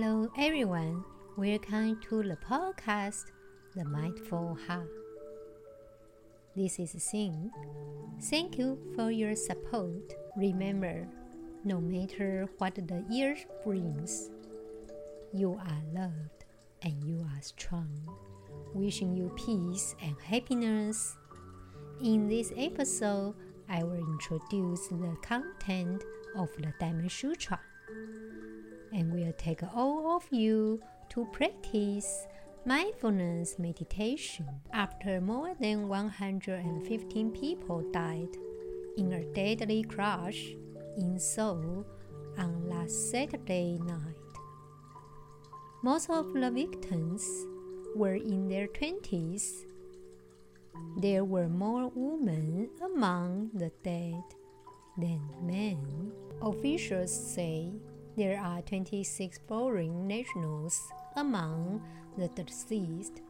Hello, everyone. Welcome to the podcast, The Mindful Heart. This is Xin. Thank you for your support. Remember, no matter what the year brings, you are loved and you are strong. Wishing you peace and happiness. In this episode, I will introduce the content of the Diamond Sutra and will take all of you to practice mindfulness meditation after more than 115 people died in a deadly crash in Seoul on last Saturday night. Most of the victims were in their 20s. There were more women among the dead than men. Officials say there are 26 foreign nationals among the deceased.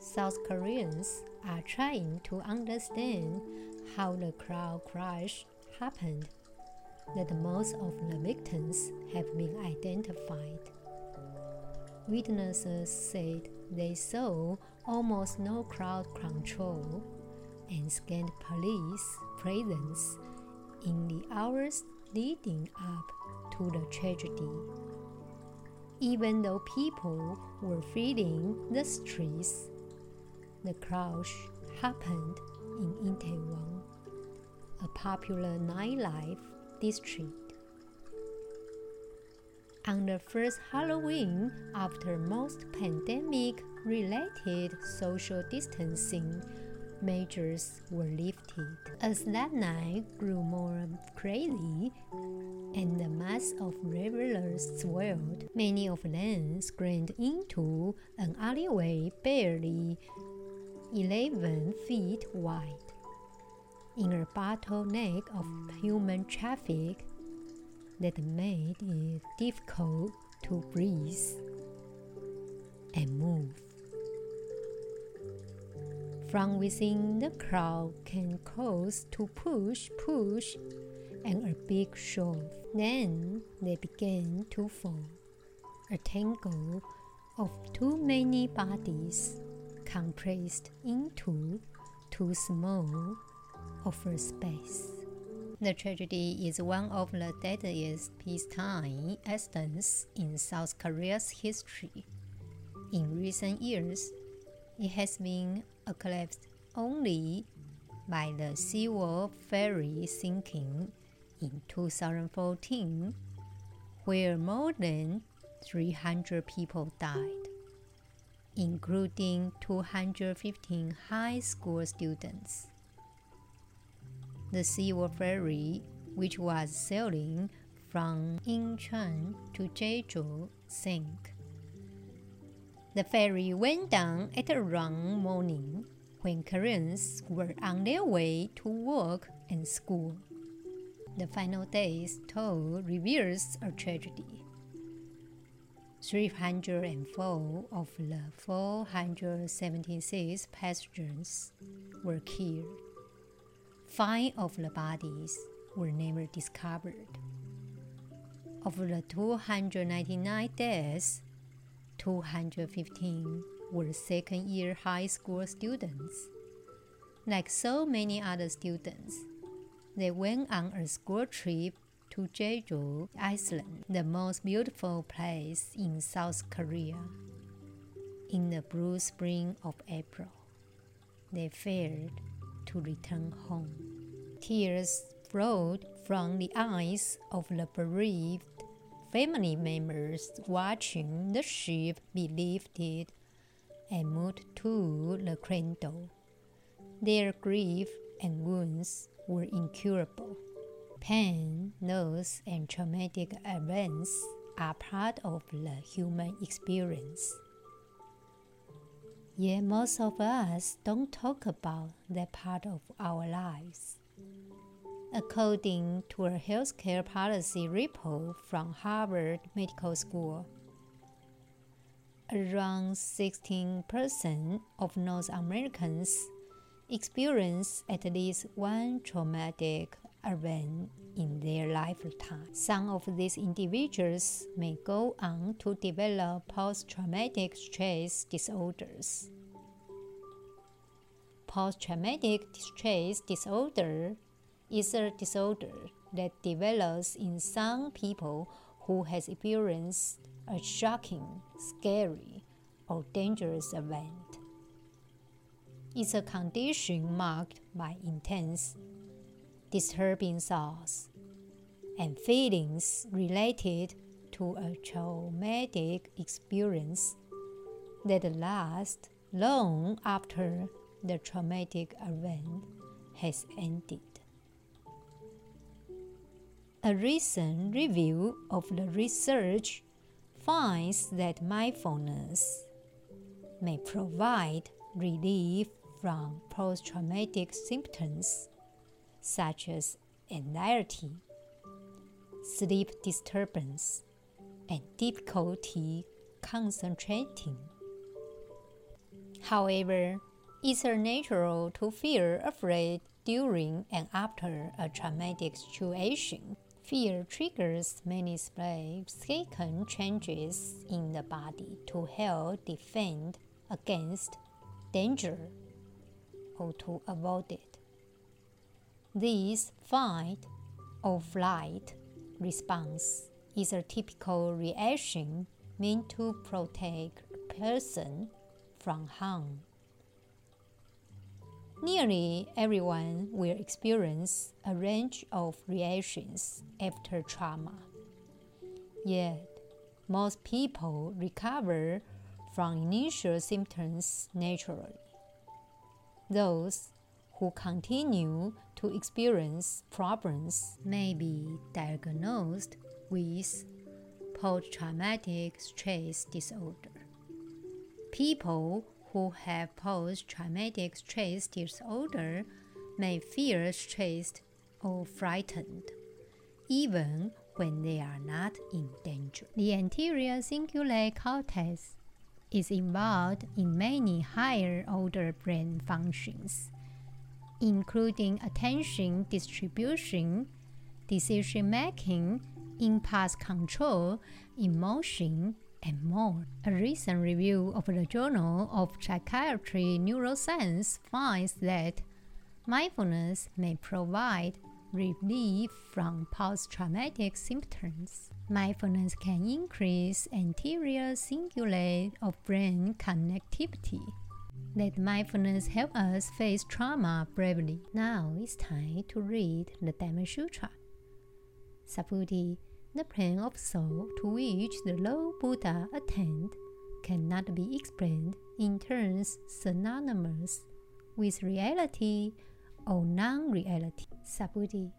South Koreans are trying to understand how the crowd crash happened. That most of the victims have been identified. Witnesses said they saw almost no crowd control and scanned police presence in the hours leading up to the tragedy. Even though people were filling the streets, the crash happened in Itaewon, a popular nightlife district. On the first Halloween after most pandemic related social distancing measures were lifted. As that night grew more crazy and the mass of revelers swelled, many of them screamed into an alleyway barely 11 feet wide. In a bottleneck of human traffic that made it difficult to breathe and move. From within the crowd can cause to push, push, and a big shove. Then they began to fall, a tangle of too many bodies compressed into too small of a space. The tragedy is one of the deadliest peacetime accidents in South Korea's history. In recent years, it has been eclipsed only by the Sewol ferry sinking in 2014, where more than 300 people died, including 215 high school students. The Sewol ferry, which was sailing from Incheon to Jeju, sank. The ferry went down at around morning when Koreans were on their way to work and school. The final day's toll reveals a tragedy. 304 of the 476 passengers were killed. Five of the bodies were never discovered. Of the 299 deaths, 215 were second year high school students. Like so many other students, they went on a school trip to Jeju Island, the most beautiful place in South Korea. In the blue spring of April, they failed to return home. Tears flowed from the eyes of the bereaved family members watching the ship be lifted and moved to the cradle. Their grief and wounds were incurable. Pain, loss, and traumatic events are part of the human experience. Yet most of us don't talk about that part of our lives. According to a healthcare policy report from Harvard Medical School, around 16% of North Americans experience at least one traumatic event in their lifetime. Some of these individuals may go on to develop post traumatic stress disorders. Post traumatic stress disorder is a disorder that develops in some people who has experienced a shocking, scary, or dangerous event. It's a condition marked by intense disturbing thoughts and feelings related to a traumatic experience that lasts long after the traumatic event has ended. A recent review of the research finds that mindfulness may provide relief from post traumatic symptoms such as anxiety, sleep disturbance, and difficulty concentrating. However, it's natural to feel afraid during and after a traumatic situation. Fear triggers many significant changes in the body to help defend against danger or to avoid it. This fight or flight response is a typical reaction meant to protect a person from harm. Nearly everyone will experience a range of reactions after trauma. Yet, most people recover from initial symptoms naturally. Those who continue to experience problems may be diagnosed with post traumatic stress disorder. People who have post traumatic stress disorder may feel stressed or frightened, even when they are not in danger. The anterior cingulate cortex is involved in many higher order brain functions including attention distribution, decision making, impulse control, emotion, and more. A recent review of the Journal of Psychiatry Neuroscience finds that mindfulness may provide relief from post traumatic symptoms. Mindfulness can increase anterior cingulate of brain connectivity. Let mindfulness help us face trauma bravely. Now it's time to read the Diamond Sutra. Subhuti, the plane of soul to which the Lord Buddha attained, cannot be explained in terms synonymous with reality or non reality. Subhuti,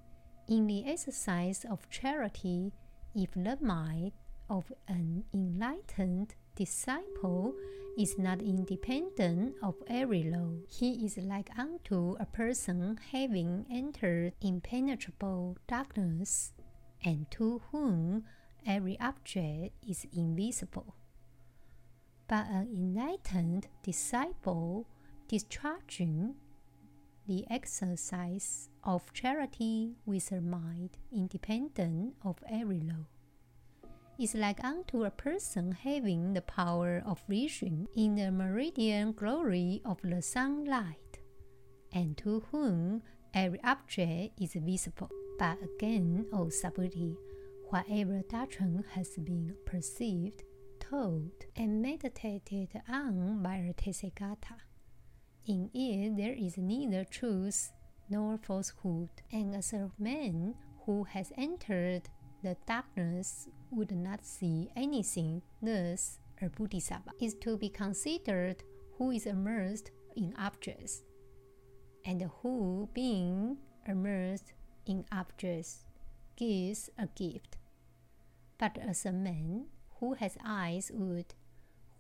in the exercise of charity, if the mind of an enlightened disciple is not independent of every law. He is like unto a person having entered impenetrable darkness, and to whom every object is invisible. But an enlightened disciple discharging the exercise of charity with a mind independent of every law is like unto a person having the power of vision in the meridian glory of the sunlight, and to whom every object is visible. But again, O Subhuti, whatever doctrine has been perceived, told, and meditated on by a Tathagata, in it there is neither truth nor falsehood, and as a man who has entered the darkness would not see anything, thus a bodhisattva is to be considered who is immersed in objects, and who, being immersed in objects, gives a gift. But as a man who has eyes would,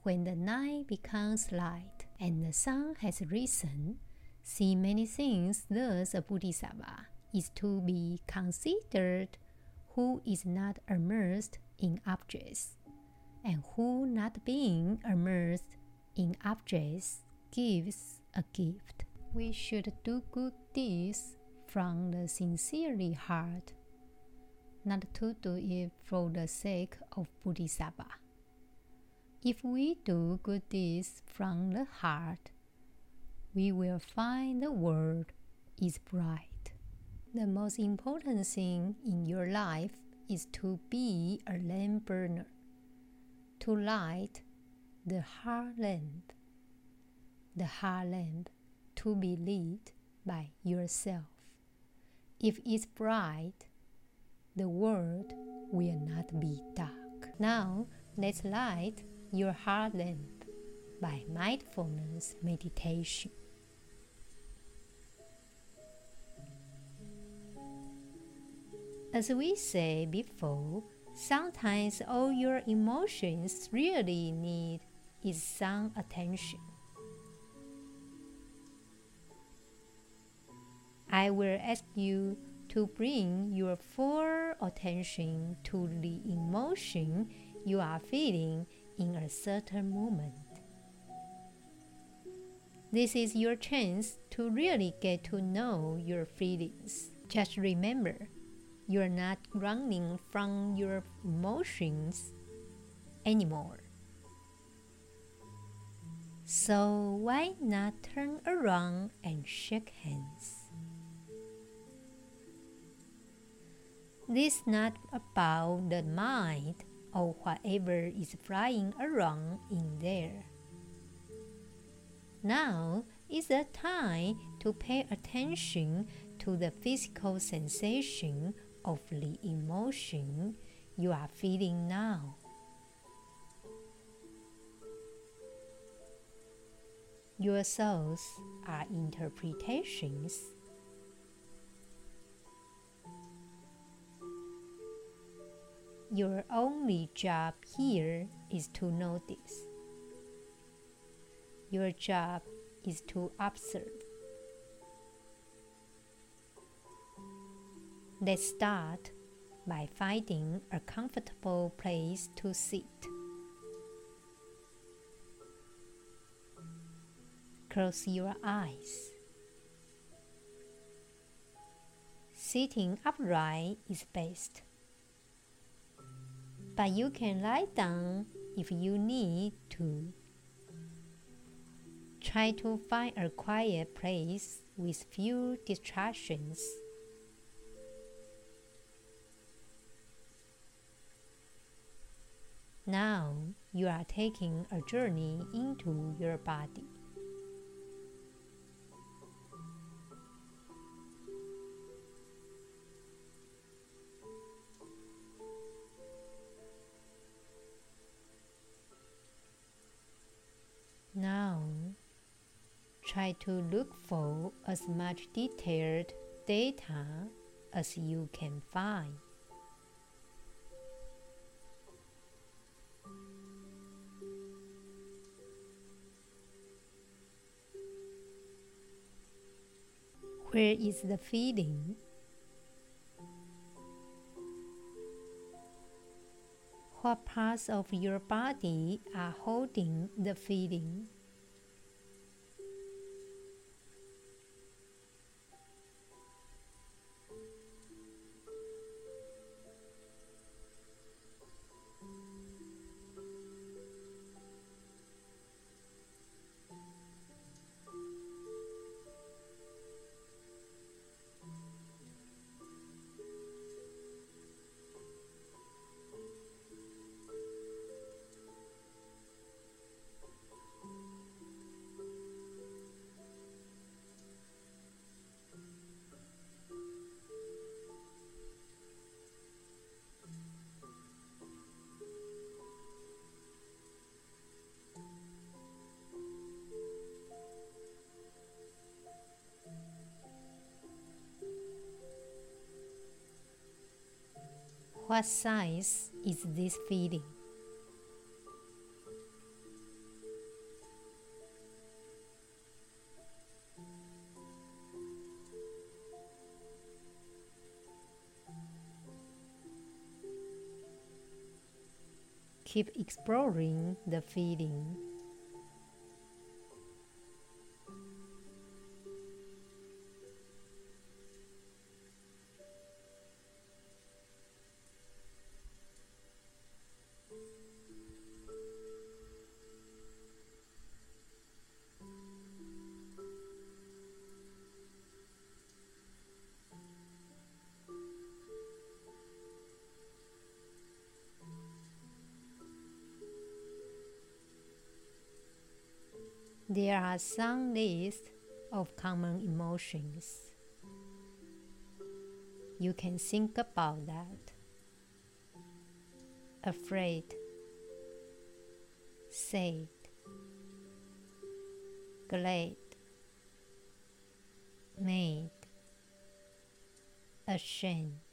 when the night becomes light and the sun has risen, see many things, thus a bodhisattva is to be considered who is not immersed in objects, and who, not being immersed in objects, gives a gift. We should do good deeds from the sincerely heart, not to do it for the sake of Bodhisattva. If we do good deeds from the heart, we will find the world is bright. The most important thing in your life is to be a lamp burner, to light the heart lamp. The heart lamp to be lit by yourself. If it's bright, the world will not be dark. Now, let's light your heart lamp by mindfulness meditation. As we said before, sometimes all your emotions really need is some attention. I will ask you to bring your full attention to the emotion you are feeling in a certain moment. This is your chance to really get to know your feelings. Just remember, you're not running from your emotions anymore. So why not turn around and shake hands? This is not about the mind or whatever is flying around in there. Now is the time to pay attention to the physical sensation of the emotion you are feeling now. Your thoughts are interpretations Your only job here is to notice. Your job is to observe. Let's start by finding a comfortable place to sit. Close your eyes. Sitting upright is best but you can lie down if you need to. Try to find a quiet place with few distractions. Now you are taking a journey into your body. Try to look for as much detailed data as you can find. Where is the feeling? what parts of your body are holding the feeling. What size is this feeling? Keep exploring the feeling. There are some lists of common emotions. You can think about that. Afraid, sad, glad, made, ashamed.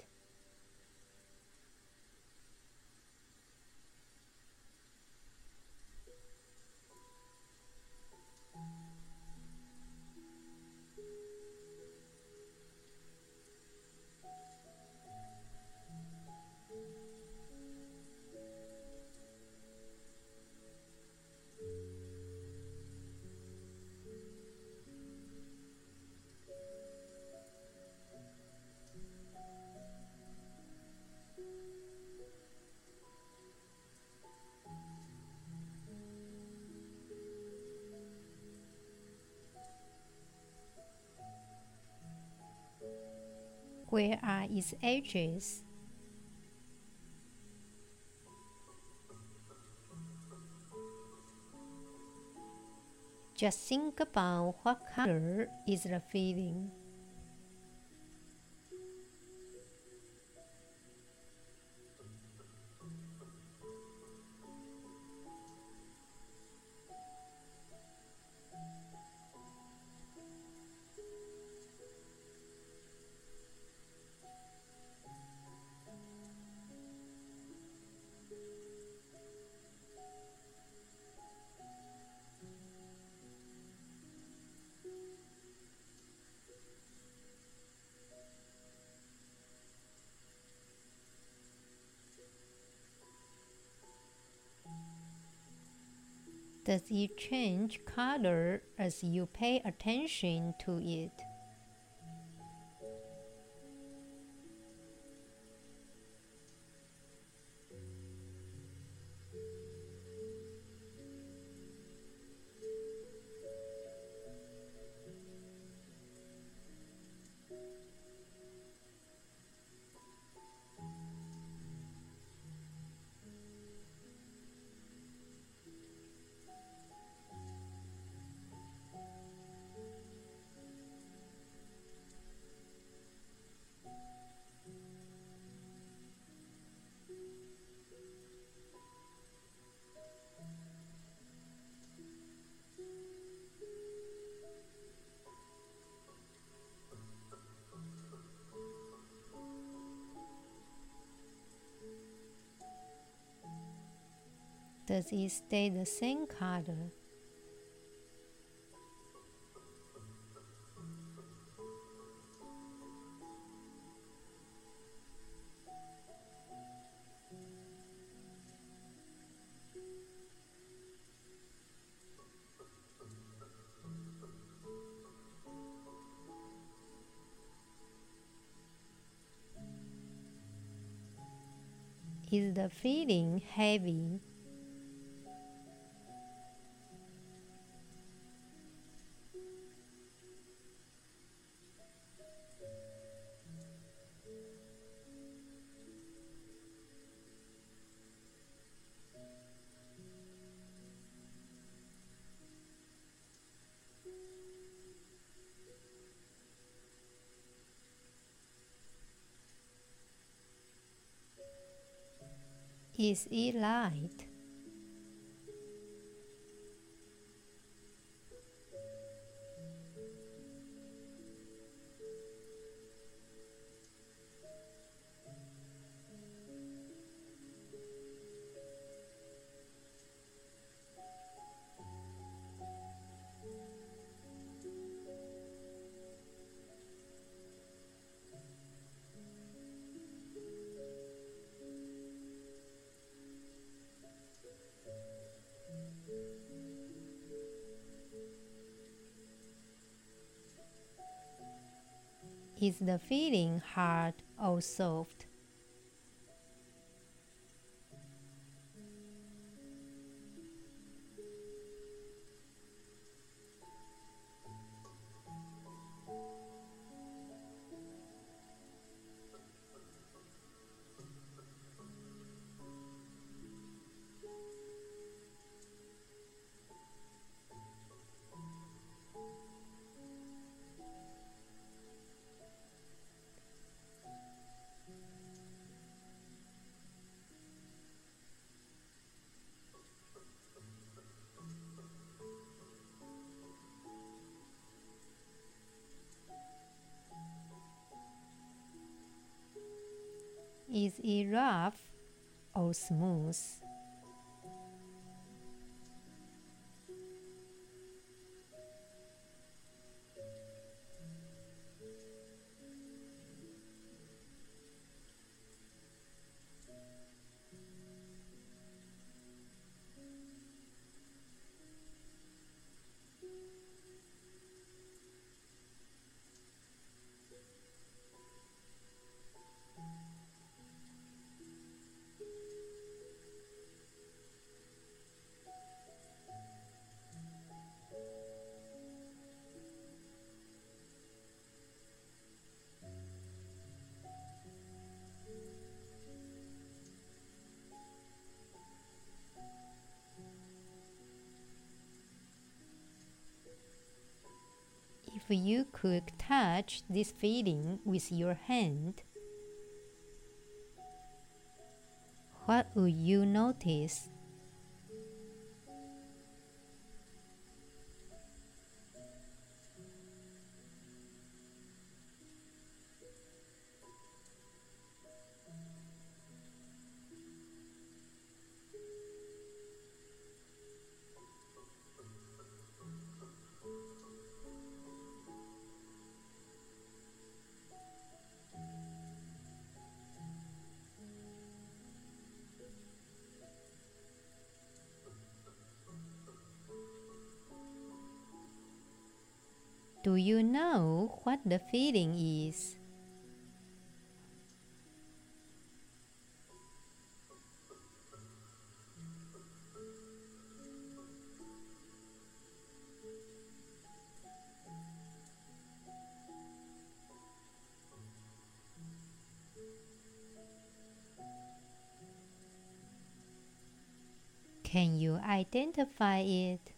Where are its edges? Just think about what color is the feeling. Does it change color as you pay attention to it? Does it stay the same color? Is the feeling heavy Is it light? Is the feeling hard or soft? Is it rough or smooth? You could touch this feeling with your hand, what would you notice? Do you know what the feeling is? Can you identify it?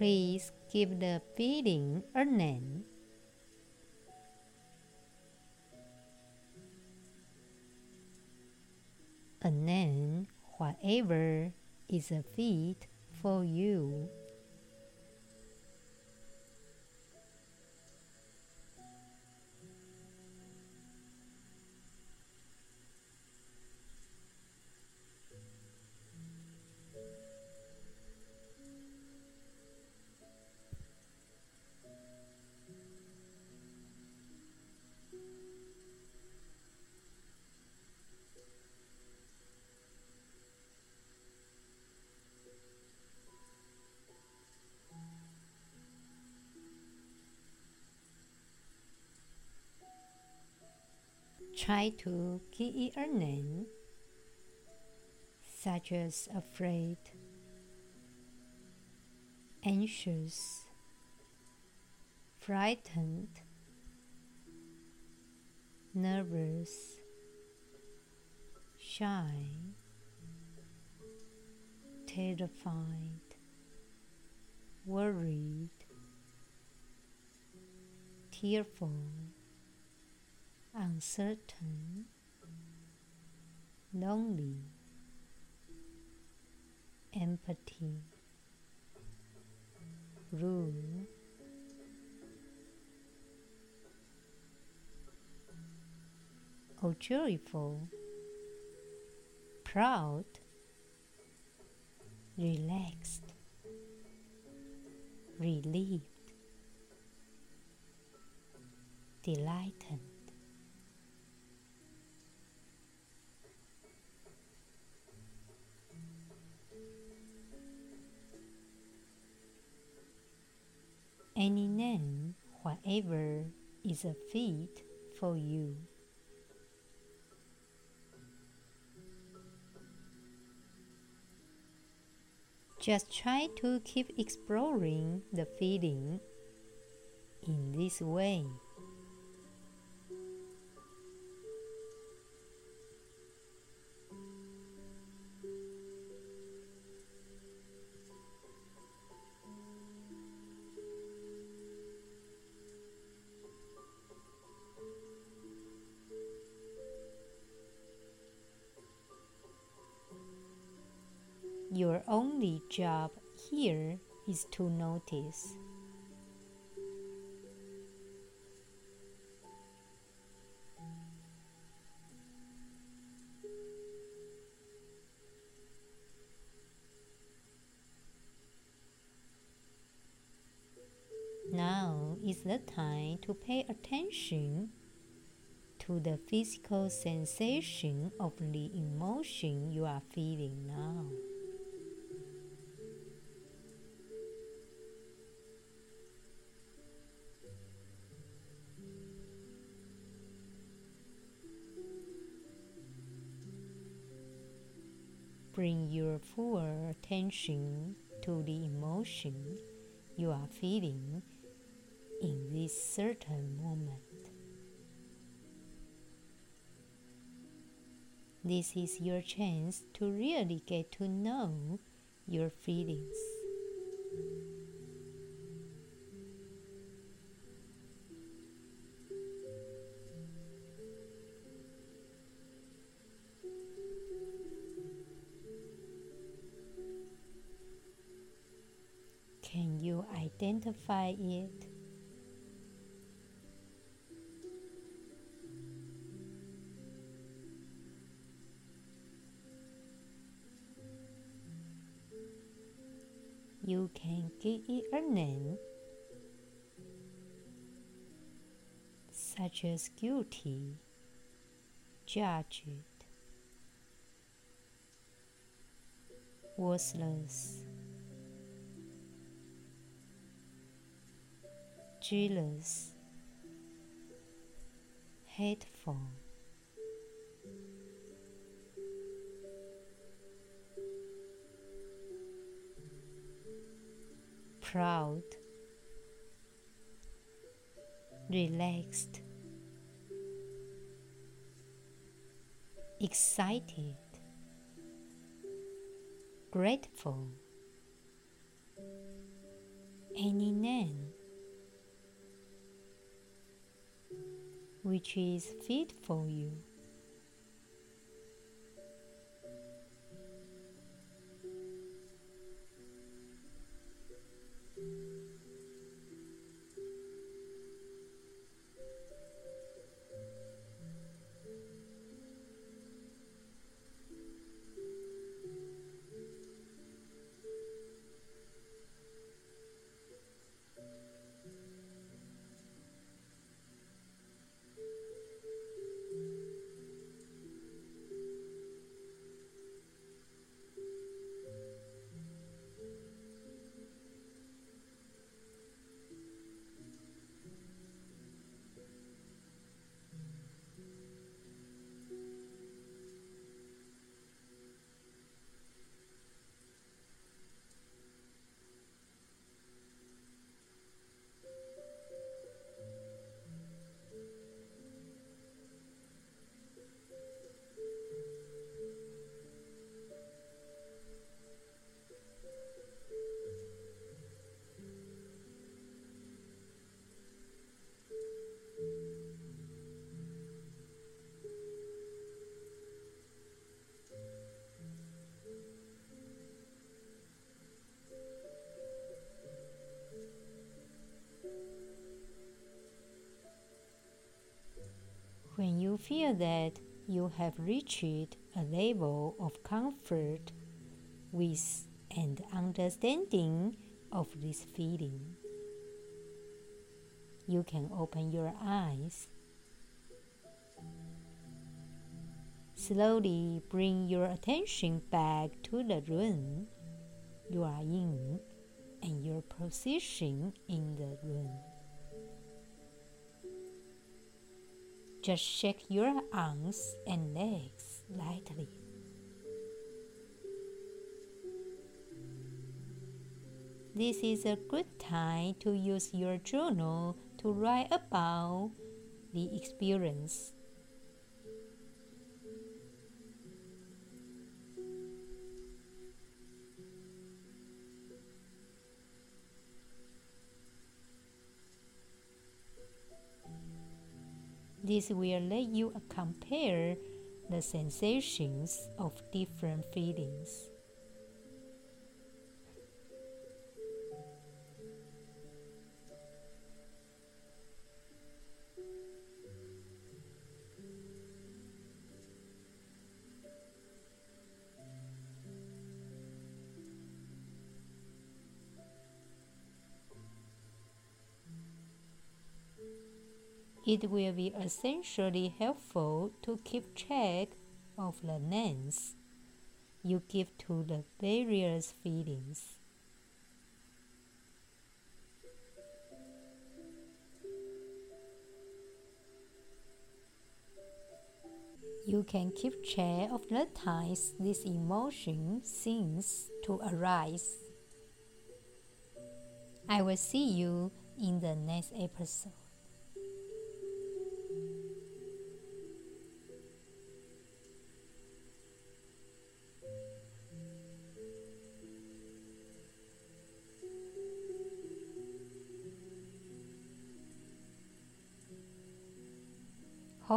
Please give the feeling a name. A name, whatever is a fit for you. Try to give it a name, such as afraid, anxious, frightened, nervous, shy, terrified, worried, tearful uncertain, lonely, empathy, room, or oh, joyful, proud, relaxed, relieved, delighted. Any name, whatever is a fit for you. Just try to keep exploring the feeling in this way. Job here is to notice. Now is the time to pay attention to the physical sensation of the emotion you are feeling now. Bring your full attention to the emotion you are feeling in this certain moment. This is your chance to really get to know your feelings. Identify it? you can give it a name, such as guilty, judged, worthless, jealous, hateful. proud, relaxed, excited, grateful, any name which is fit for you. Feel that you have reached a level of comfort with and understanding of this feeling, you can open your eyes. Slowly bring your attention back to the room you are in and your position in the room. Just shake your arms and legs lightly. This is a good time to use your journal to write about the experience. This will let you compare the sensations of different feelings. It will be essentially helpful to keep track of the names you give to the various feelings. You can keep track of the times this emotion seems to arise. I will see you in the next episode.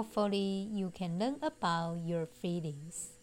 Hopefully, you can learn about your feelings.